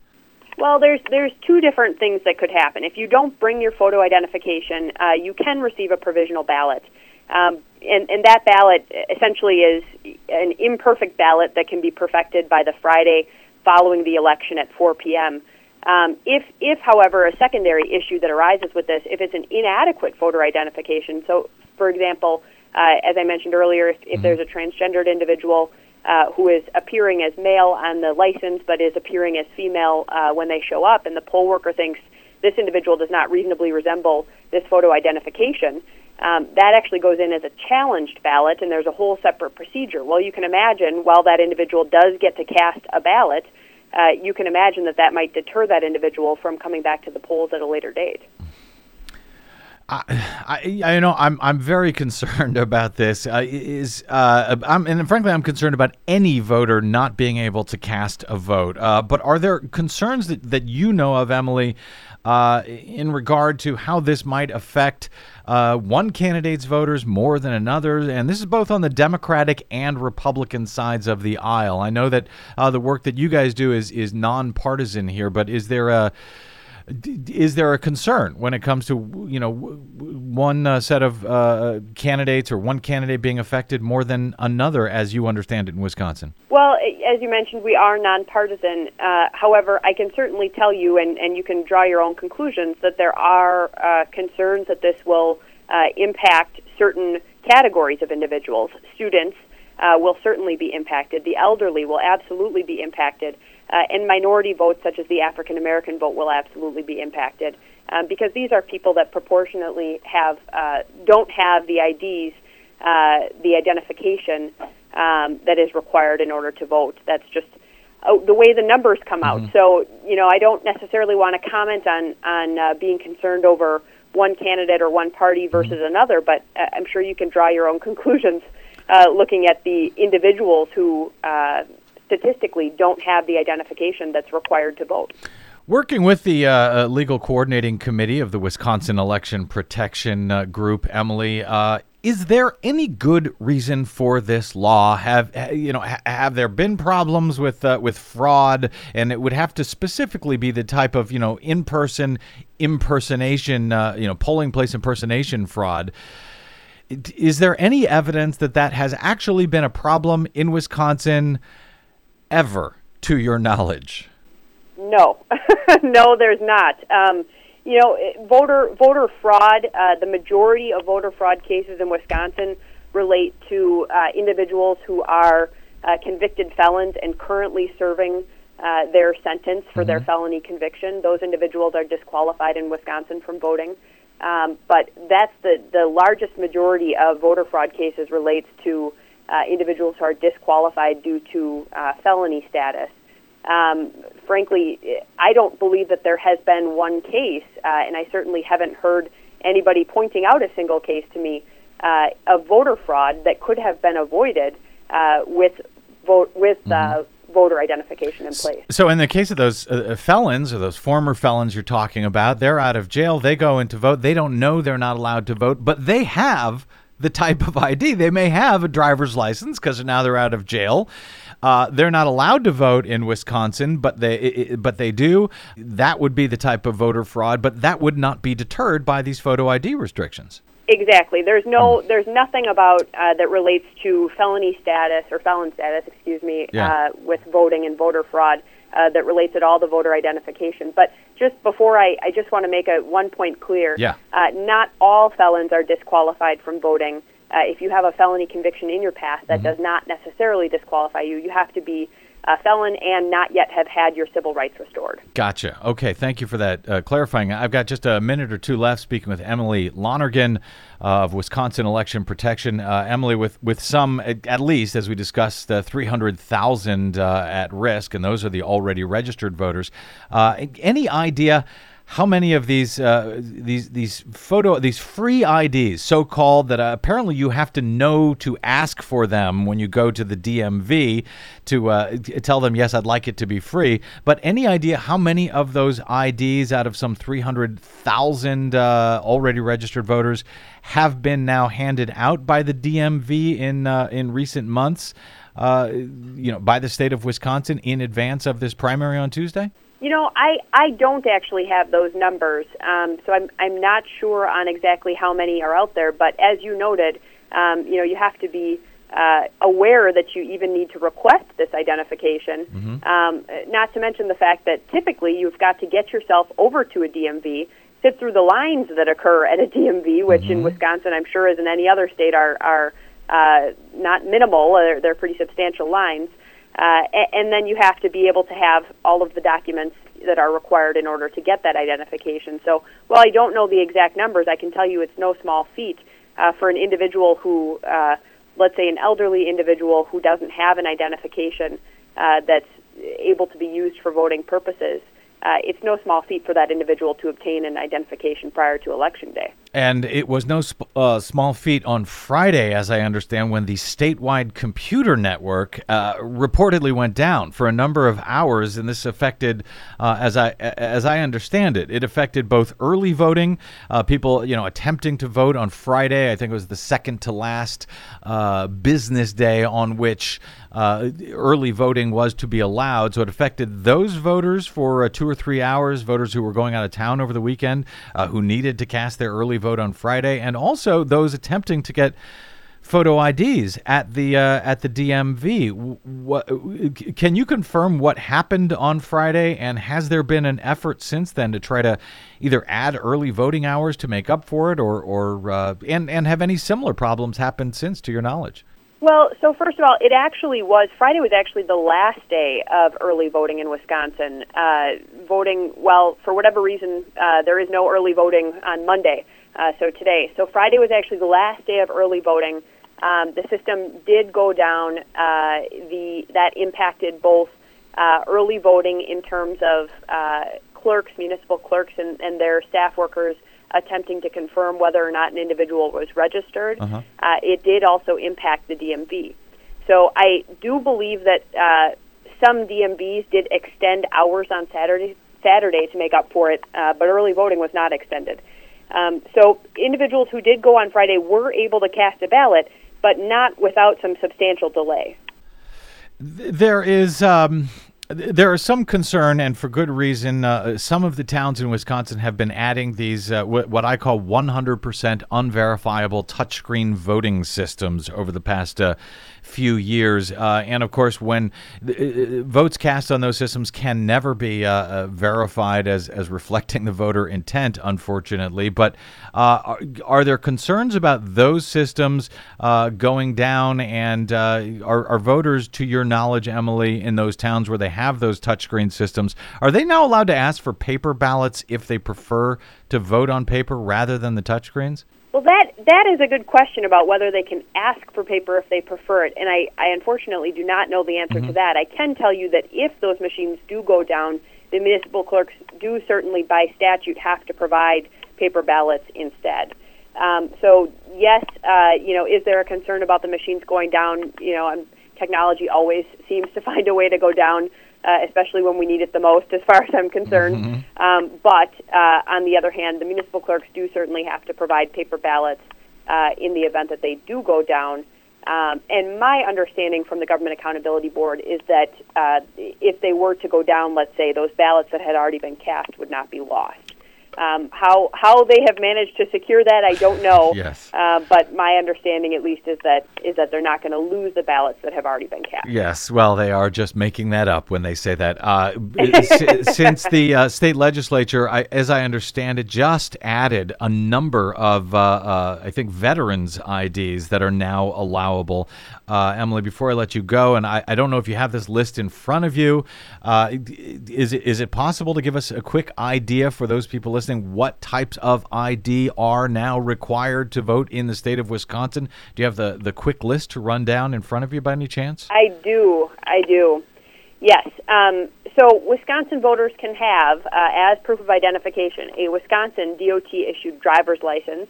Well, there's there's two different things that could happen. If you don't bring your photo identification, uh, you can receive a provisional ballot, um, and and that ballot essentially is an imperfect ballot that can be perfected by the Friday following the election at 4 p.m. Um, if, if, however, a secondary issue that arises with this, if it's an inadequate voter identification, so for example, uh, as I mentioned earlier, if, if mm-hmm. there's a transgendered individual uh, who is appearing as male on the license but is appearing as female uh, when they show up, and the poll worker thinks this individual does not reasonably resemble this photo identification, um, that actually goes in as a challenged ballot, and there's a whole separate procedure. Well, you can imagine while that individual does get to cast a ballot, uh, you can imagine that that might deter that individual from coming back to the polls at a later date. I, I, I know I'm I'm very concerned about this. Uh, is uh, I'm, and frankly, I'm concerned about any voter not being able to cast a vote. Uh, but are there concerns that, that you know of, Emily, uh, in regard to how this might affect uh, one candidate's voters more than another? And this is both on the Democratic and Republican sides of the aisle. I know that uh, the work that you guys do is is nonpartisan here, but is there a is there a concern when it comes to you know one uh, set of uh, candidates or one candidate being affected more than another, as you understand it in Wisconsin? Well, as you mentioned, we are nonpartisan. Uh, however, I can certainly tell you, and, and you can draw your own conclusions, that there are uh, concerns that this will uh, impact certain categories of individuals. Students uh, will certainly be impacted. The elderly will absolutely be impacted. Uh, and minority votes, such as the African American vote, will absolutely be impacted um, because these are people that proportionately have uh, don't have the IDs, uh, the identification um, that is required in order to vote. That's just uh, the way the numbers come mm-hmm. out. So you know, I don't necessarily want to comment on on uh, being concerned over one candidate or one party mm-hmm. versus mm-hmm. another, but uh, I'm sure you can draw your own conclusions. Uh, looking at the individuals who uh, statistically don't have the identification that's required to vote. Working with the uh, uh, legal coordinating committee of the Wisconsin Election Protection uh, Group, Emily, uh, is there any good reason for this law? Have you know? Have there been problems with uh, with fraud? And it would have to specifically be the type of you know in person impersonation, uh, you know, polling place impersonation fraud. Is there any evidence that that has actually been a problem in Wisconsin? Ever, to your knowledge? No, no, there's not. Um, you know, voter voter fraud. Uh, the majority of voter fraud cases in Wisconsin relate to uh, individuals who are uh, convicted felons and currently serving uh, their sentence for mm-hmm. their felony conviction. Those individuals are disqualified in Wisconsin from voting. Um, but that's the, the largest majority of voter fraud cases relates to uh, individuals who are disqualified due to uh, felony status. Um, frankly, I don't believe that there has been one case, uh, and I certainly haven't heard anybody pointing out a single case to me uh, of voter fraud that could have been avoided uh, with vote with. Uh, mm-hmm. Voter identification in place. So, in the case of those uh, felons or those former felons you're talking about, they're out of jail. They go in to vote. They don't know they're not allowed to vote, but they have the type of ID. They may have a driver's license because now they're out of jail. Uh, they're not allowed to vote in Wisconsin, but they it, but they do. That would be the type of voter fraud, but that would not be deterred by these photo ID restrictions. Exactly. There's no. Hmm. There's nothing about uh, that relates to felony status or felon status, excuse me, yeah. uh, with voting and voter fraud uh, that relates at all to voter identification. But just before I, I just want to make a one point clear. Yeah. Uh, not all felons are disqualified from voting. Uh, if you have a felony conviction in your past, that mm-hmm. does not necessarily disqualify you. You have to be a felon and not yet have had your civil rights restored. Gotcha. Okay, thank you for that uh, clarifying. I've got just a minute or two left speaking with Emily Lonergan uh, of Wisconsin Election Protection. Uh, Emily, with, with some, at least, as we discussed, uh, 300,000 uh, at risk, and those are the already registered voters. Uh, any idea? How many of these uh, these these photo these free IDs, so called, that uh, apparently you have to know to ask for them when you go to the DMV to uh, tell them yes, I'd like it to be free. But any idea how many of those IDs out of some three hundred thousand uh, already registered voters have been now handed out by the DMV in uh, in recent months? Uh, you know, by the state of Wisconsin in advance of this primary on Tuesday. You know, I, I don't actually have those numbers, um, so I'm I'm not sure on exactly how many are out there. But as you noted, um, you know, you have to be uh, aware that you even need to request this identification. Mm-hmm. Um, not to mention the fact that typically you've got to get yourself over to a DMV, sit through the lines that occur at a DMV, which in Wisconsin, I'm sure, as in any other state, are are uh, not minimal. They're, they're pretty substantial lines. Uh, and then you have to be able to have all of the documents that are required in order to get that identification. So, while I don't know the exact numbers, I can tell you it's no small feat uh, for an individual who, uh, let's say, an elderly individual who doesn't have an identification uh, that's able to be used for voting purposes. Uh, it's no small feat for that individual to obtain an identification prior to election day. And it was no sp- uh, small feat on Friday, as I understand, when the statewide computer network uh, reportedly went down for a number of hours, and this affected, uh, as I as I understand it, it affected both early voting, uh, people you know attempting to vote on Friday. I think it was the second to last uh, business day on which uh, early voting was to be allowed. So it affected those voters for two or three hours, voters who were going out of town over the weekend, who needed to cast their early vote on Friday, and also those attempting to get photo IDs at the uh, at the DMV. What, can you confirm what happened on Friday, and has there been an effort since then to try to either add early voting hours to make up for it, or or uh, and and have any similar problems happened since, to your knowledge? Well, so first of all, it actually was Friday was actually the last day of early voting in Wisconsin. Uh, voting, well, for whatever reason, uh, there is no early voting on Monday. Uh, so today, so Friday was actually the last day of early voting. Um, the system did go down. Uh, the that impacted both uh, early voting in terms of uh, clerks, municipal clerks, and, and their staff workers attempting to confirm whether or not an individual was registered. Uh-huh. Uh, it did also impact the DMV. So I do believe that uh, some DMVs did extend hours on Saturday Saturday to make up for it, uh, but early voting was not extended. Um, so individuals who did go on Friday were able to cast a ballot, but not without some substantial delay. There is. Um there is some concern, and for good reason. Uh, some of the towns in Wisconsin have been adding these, uh, wh- what I call 100% unverifiable touchscreen voting systems over the past uh, few years. Uh, and of course, when uh, votes cast on those systems can never be uh, uh, verified as, as reflecting the voter intent, unfortunately. But uh, are, are there concerns about those systems uh, going down? And are, are voters, to your knowledge, Emily, in those towns where they have those touchscreen systems, are they now allowed to ask for paper ballots if they prefer to vote on paper rather than the touchscreens? Well, that that is a good question about whether they can ask for paper if they prefer it, and I, I unfortunately do not know the answer to that. I can tell you that if those machines do go down, the municipal clerks do certainly, by statute, have to provide paper ballots instead. Um, so, yes, uh, you know, is there a concern about the machines going down? You know, um, technology always seems to find a way to go down uh, especially when we need it the most, as far as I'm concerned. Um, but uh, on the other hand, the municipal clerks do certainly have to provide paper ballots uh, in the event that they do go down. Um, and my understanding from the Government Accountability Board is that uh, if they were to go down, let's say, those ballots that had already been cast would not be lost. Um, how how they have managed to secure that, I don't know. Yes. Uh, but my understanding, at least, is that is that they're not going to lose the ballots that have already been cast. Yes, well, they are just making that up when they say that. Uh, s- since the uh, state legislature, I, as I understand it, just added a number of, uh, uh, I think, veterans' IDs that are now allowable. Uh, Emily, before I let you go, and I, I don't know if you have this list in front of you, uh, is it is it possible to give us a quick idea for those people listening what types of ID are now required to vote in the state of Wisconsin? Do you have the, the quick list to run down in front of you by any chance? I do. I do. Yes. Um, so Wisconsin voters can have, uh, as proof of identification, a Wisconsin DOT issued driver's license,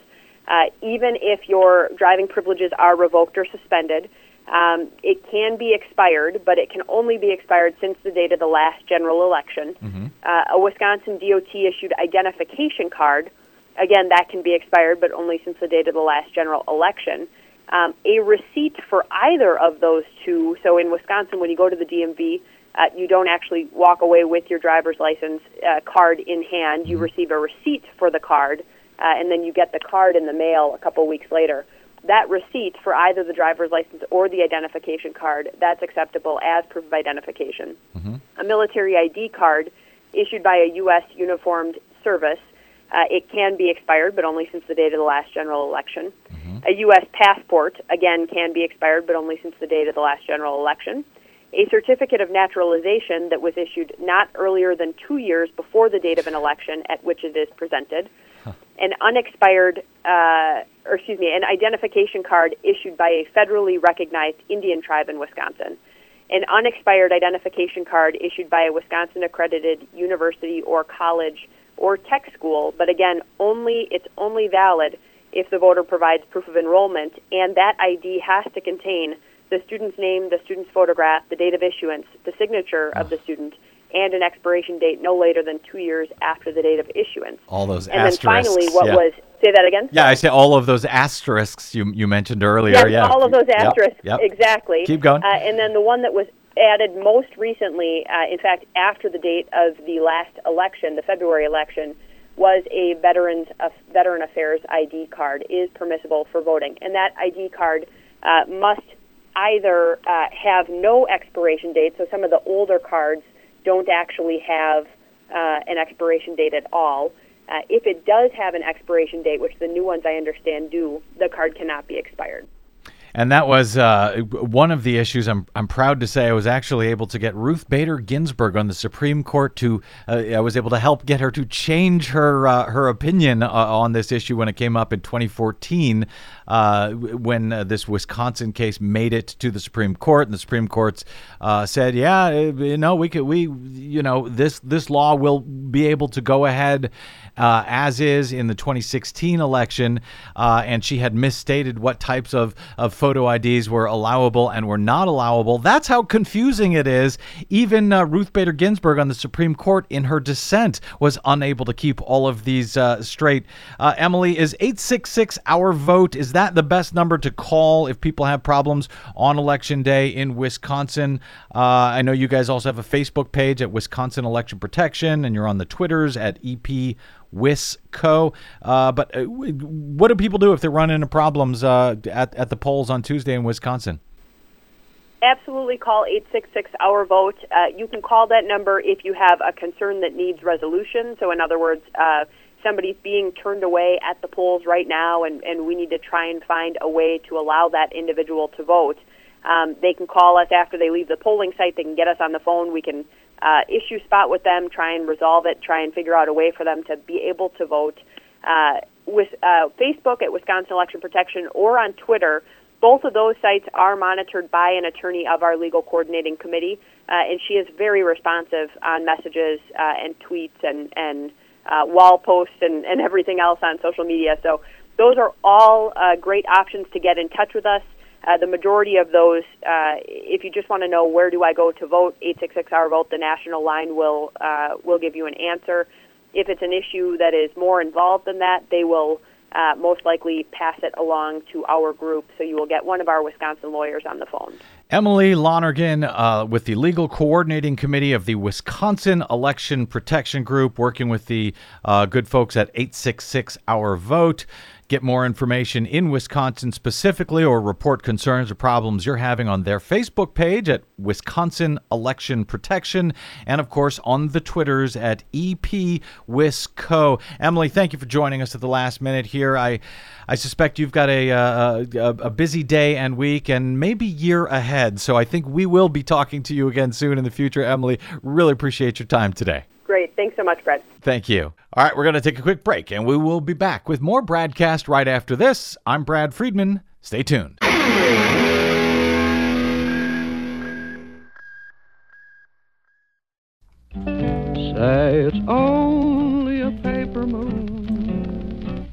uh, even if your driving privileges are revoked or suspended. Um, it can be expired, but it can only be expired since the date of the last general election. Uh, a Wisconsin DOT issued identification card, again, that can be expired, but only since the date of the last general election. Um, a receipt for either of those two, so in Wisconsin, when you go to the DMV, uh, you don't actually walk away with your driver's license uh, card in hand. You receive a receipt for the card, uh, and then you get the card in the mail a couple weeks later. That receipt for either the driver's license or the identification card, that's acceptable as proof of identification. A military ID card issued by a U.S. uniformed service, uh, it can be expired, but only since the date of the last general election. A U.S. passport, again, can be expired, but only since the date of the last general election. A certificate of naturalization that was issued not earlier than two years before the date of an election at which it is presented. An unexpired, uh, or excuse me, an identification card issued by a federally recognized Indian tribe in Wisconsin. An unexpired identification card issued by a Wisconsin accredited university or college or tech school, but again, only it's only valid if the voter provides proof of enrollment, and that ID has to contain the student's name, the student's photograph, the date of issuance, the signature of the student, and an expiration date no later than two years after the date of issuance. All those and then finally, what yeah. was say that again? Yeah, I say all of those asterisks you you mentioned earlier. Yes, yeah, all of those asterisks, yep. exactly. Keep going. Uh, and then the one that was added most recently, uh, in fact, after the date of the last election, the February election, was a veterans uh, veteran affairs ID card is permissible for voting, and that ID card uh, must either uh, have no expiration date. So some of the older cards don't actually have uh, an expiration date at all. Uh, if it does have an expiration date, which the new ones I understand do, the card cannot be expired. And that was uh, one of the issues. I'm, I'm proud to say I was actually able to get Ruth Bader Ginsburg on the Supreme Court to. Uh, I was able to help get her to change her uh, her opinion uh, on this issue when it came up in 2014, uh, when uh, this Wisconsin case made it to the Supreme Court, and the Supreme Court uh, said, "Yeah, uh, you know, we could we you know this this law will be able to go ahead." Uh, as is in the 2016 election, and she had misstated what types of, of photo IDs were allowable and were not allowable. That's how confusing it is. Even Ruth Bader Ginsburg on the Supreme Court, in her dissent, was unable to keep all of these straight. Emily, is 866 our vote? Is that the best number to call if people have problems on election day in Wisconsin? Uh, I know you guys also have a Facebook page at Wisconsin Election Protection, and you're on the Twitters at EP Wisco. Uh, but uh, what do people do if they run into problems uh, at, at the polls on Tuesday in Wisconsin? Absolutely call 866 Our Vote. Uh, you can call that number if you have a concern that needs resolution. So, in other words, uh, somebody's being turned away at the polls right now, and, and we need to try and find a way to allow that individual to vote. Um, they can call us after they leave the polling site. They can get us on the phone. We can uh, issue spot with them, try and resolve it, try and figure out a way for them to be able to vote. Uh, with uh, Facebook at Wisconsin Election Protection or on Twitter, both of those sites are monitored by an attorney of our legal coordinating committee, uh, and she is very responsive on messages uh, and tweets and and uh, wall posts and, and everything else on social media. So those are all uh, great options to get in touch with us. Uh, the majority of those, uh, if you just want to know where do I go to vote, 866 Our Vote, the national line will uh, will give you an answer. If it's an issue that is more involved than that, they will uh, most likely pass it along to our group. So you will get one of our Wisconsin lawyers on the phone. Emily Lonergan uh, with the Legal Coordinating Committee of the Wisconsin Election Protection Group, working with the uh, good folks at 866 Our Vote. Get more information in Wisconsin specifically or report concerns or problems you're having on their Facebook page at Wisconsin Election Protection and, of course, on the Twitters at EP Wisco. Emily, thank you for joining us at the last minute here. I, I suspect you've got a, uh, a, a busy day and week and maybe year ahead. So I think we will be talking to you again soon in the future, Emily. Really appreciate your time today. Great. Thanks so much, Brett. Thank you. All right, we're going to take a quick break and we will be back with more BradCast right after this. I'm Brad Friedman. Stay tuned. say it's only a paper moon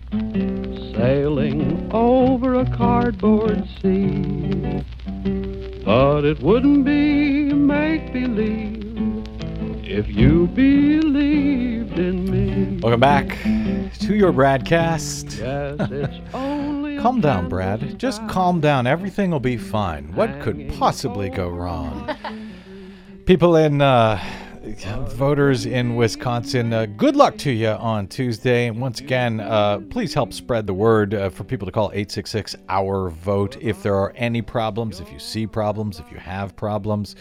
sailing over a cardboard sea. But it wouldn't be make believe if you believed in me. Welcome back to your BradCast. Yes, it's only a Calm down, Brad. Just calm down. Everything will be fine. What could possibly go wrong? People in, uh, voters in Wisconsin, uh, good luck to you on Tuesday. And once again, uh, please help spread the word uh, for people to call 866 Our Vote if there are any problems, if you see problems, if you have problems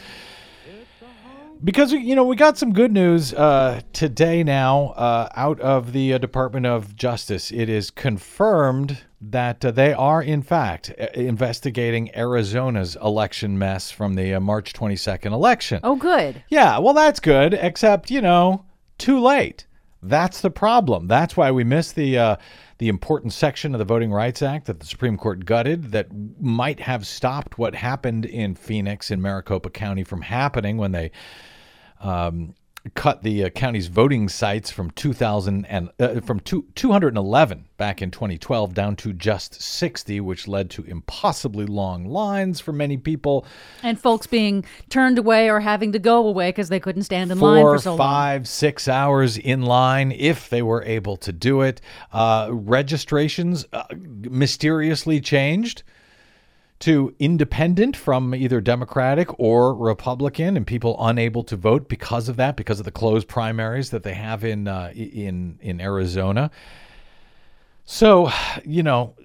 because you know we got some good news uh, today now uh, out of the uh, Department of Justice. It is confirmed that uh, they are in fact uh, investigating Arizona's election mess from the uh, March 22nd election. Oh, good. Yeah, well that's good, except you know too late. That's the problem. That's why we missed the. Uh, the important section of the Voting Rights Act that the Supreme Court gutted that might have stopped what happened in Phoenix in Maricopa County from happening when they um, cut the uh, county's voting sites from 2000 and uh, from two, 211 back in 2012 down to just 60, which led to impossibly long lines for many people. And folks being turned away or having to go away because they couldn't stand in line for so long. five, six hours in line if they were able to do it. Uh, registrations uh, mysteriously changed to independent from either Democratic or Republican, and people unable to vote because of that, because of the closed primaries that they have in uh, in in Arizona. So, you know,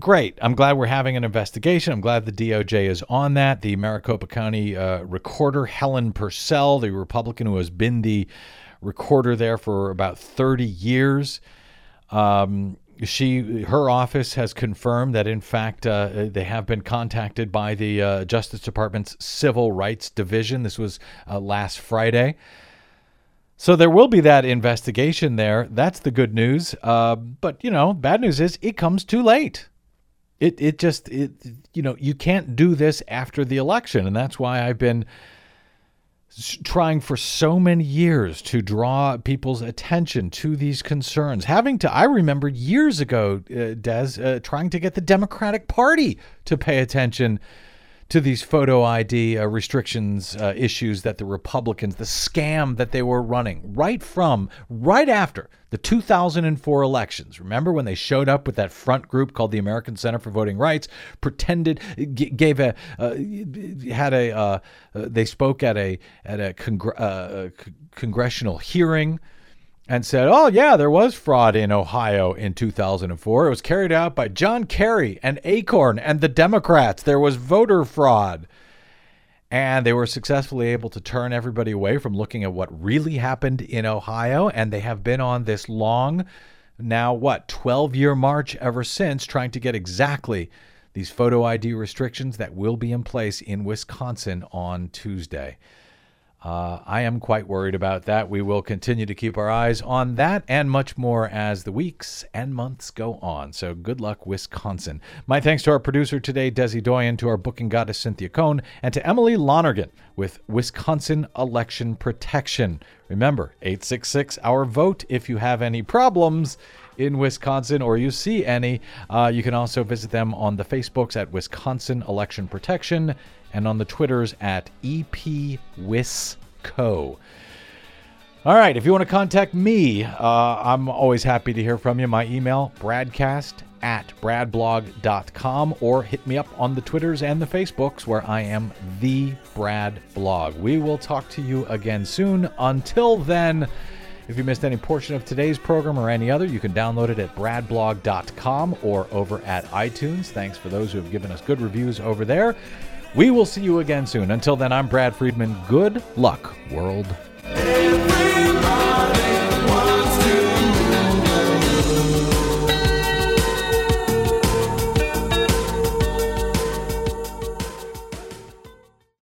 great. I'm glad we're having an investigation. I'm glad the DOJ is on that. The Maricopa County uh, recorder Helen Purcell, the Republican who has been the recorder there for about 30 years. Um, she her office has confirmed that in fact uh, they have been contacted by the uh, Justice Department's Civil Rights Division. This was uh, last Friday. So there will be that investigation there. That's the good news. Uh, but you know, bad news is it comes too late. It it just it you know you can't do this after the election, and that's why I've been trying for so many years to draw people's attention to these concerns. Having to, I remember years ago, uh, Des, uh, trying to get the Democratic Party to pay attention to these photo ID uh, restrictions uh, issues that the Republicans, the scam that they were running right from, right after the 2004 elections. Remember when they showed up with that front group called the American Center for Voting Rights, pretended, g- gave a, uh, had a, uh, uh, they spoke at a, at a congr- uh, congressional hearing and said, "Oh yeah, there was fraud in Ohio in 2004. It was carried out by John Kerry and Acorn and the Democrats. There was voter fraud." And they were successfully able to turn everybody away from looking at what really happened in Ohio. And they have been on this long, now what, 12 year march ever since, trying to get exactly these photo ID restrictions that will be in place in Wisconsin on Tuesday. Uh, I am quite worried about that. We will continue to keep our eyes on that and much more as the weeks and months go on. So good luck, Wisconsin. My thanks to our producer today, Desi Doyen, to our booking goddess, Cynthia Cohn, and to Emily Lonergan with Wisconsin Election Protection. Remember, 866 our vote if you have any problems in Wisconsin or you see any. Uh, you can also visit them on the Facebooks at Wisconsin Election Protection and on the Twitters at EPWisco. All right, if you want to contact me, uh, I'm always happy to hear from you. My email, bradcast at bradblog.com, or hit me up on the Twitters and the Facebooks where I am the Brad Blog. We will talk to you again soon. Until then, if you missed any portion of today's program or any other, you can download it at bradblog.com or over at iTunes. Thanks for those who have given us good reviews over there. We will see you again soon. Until then, I'm Brad Friedman. Good luck, world. Everybody.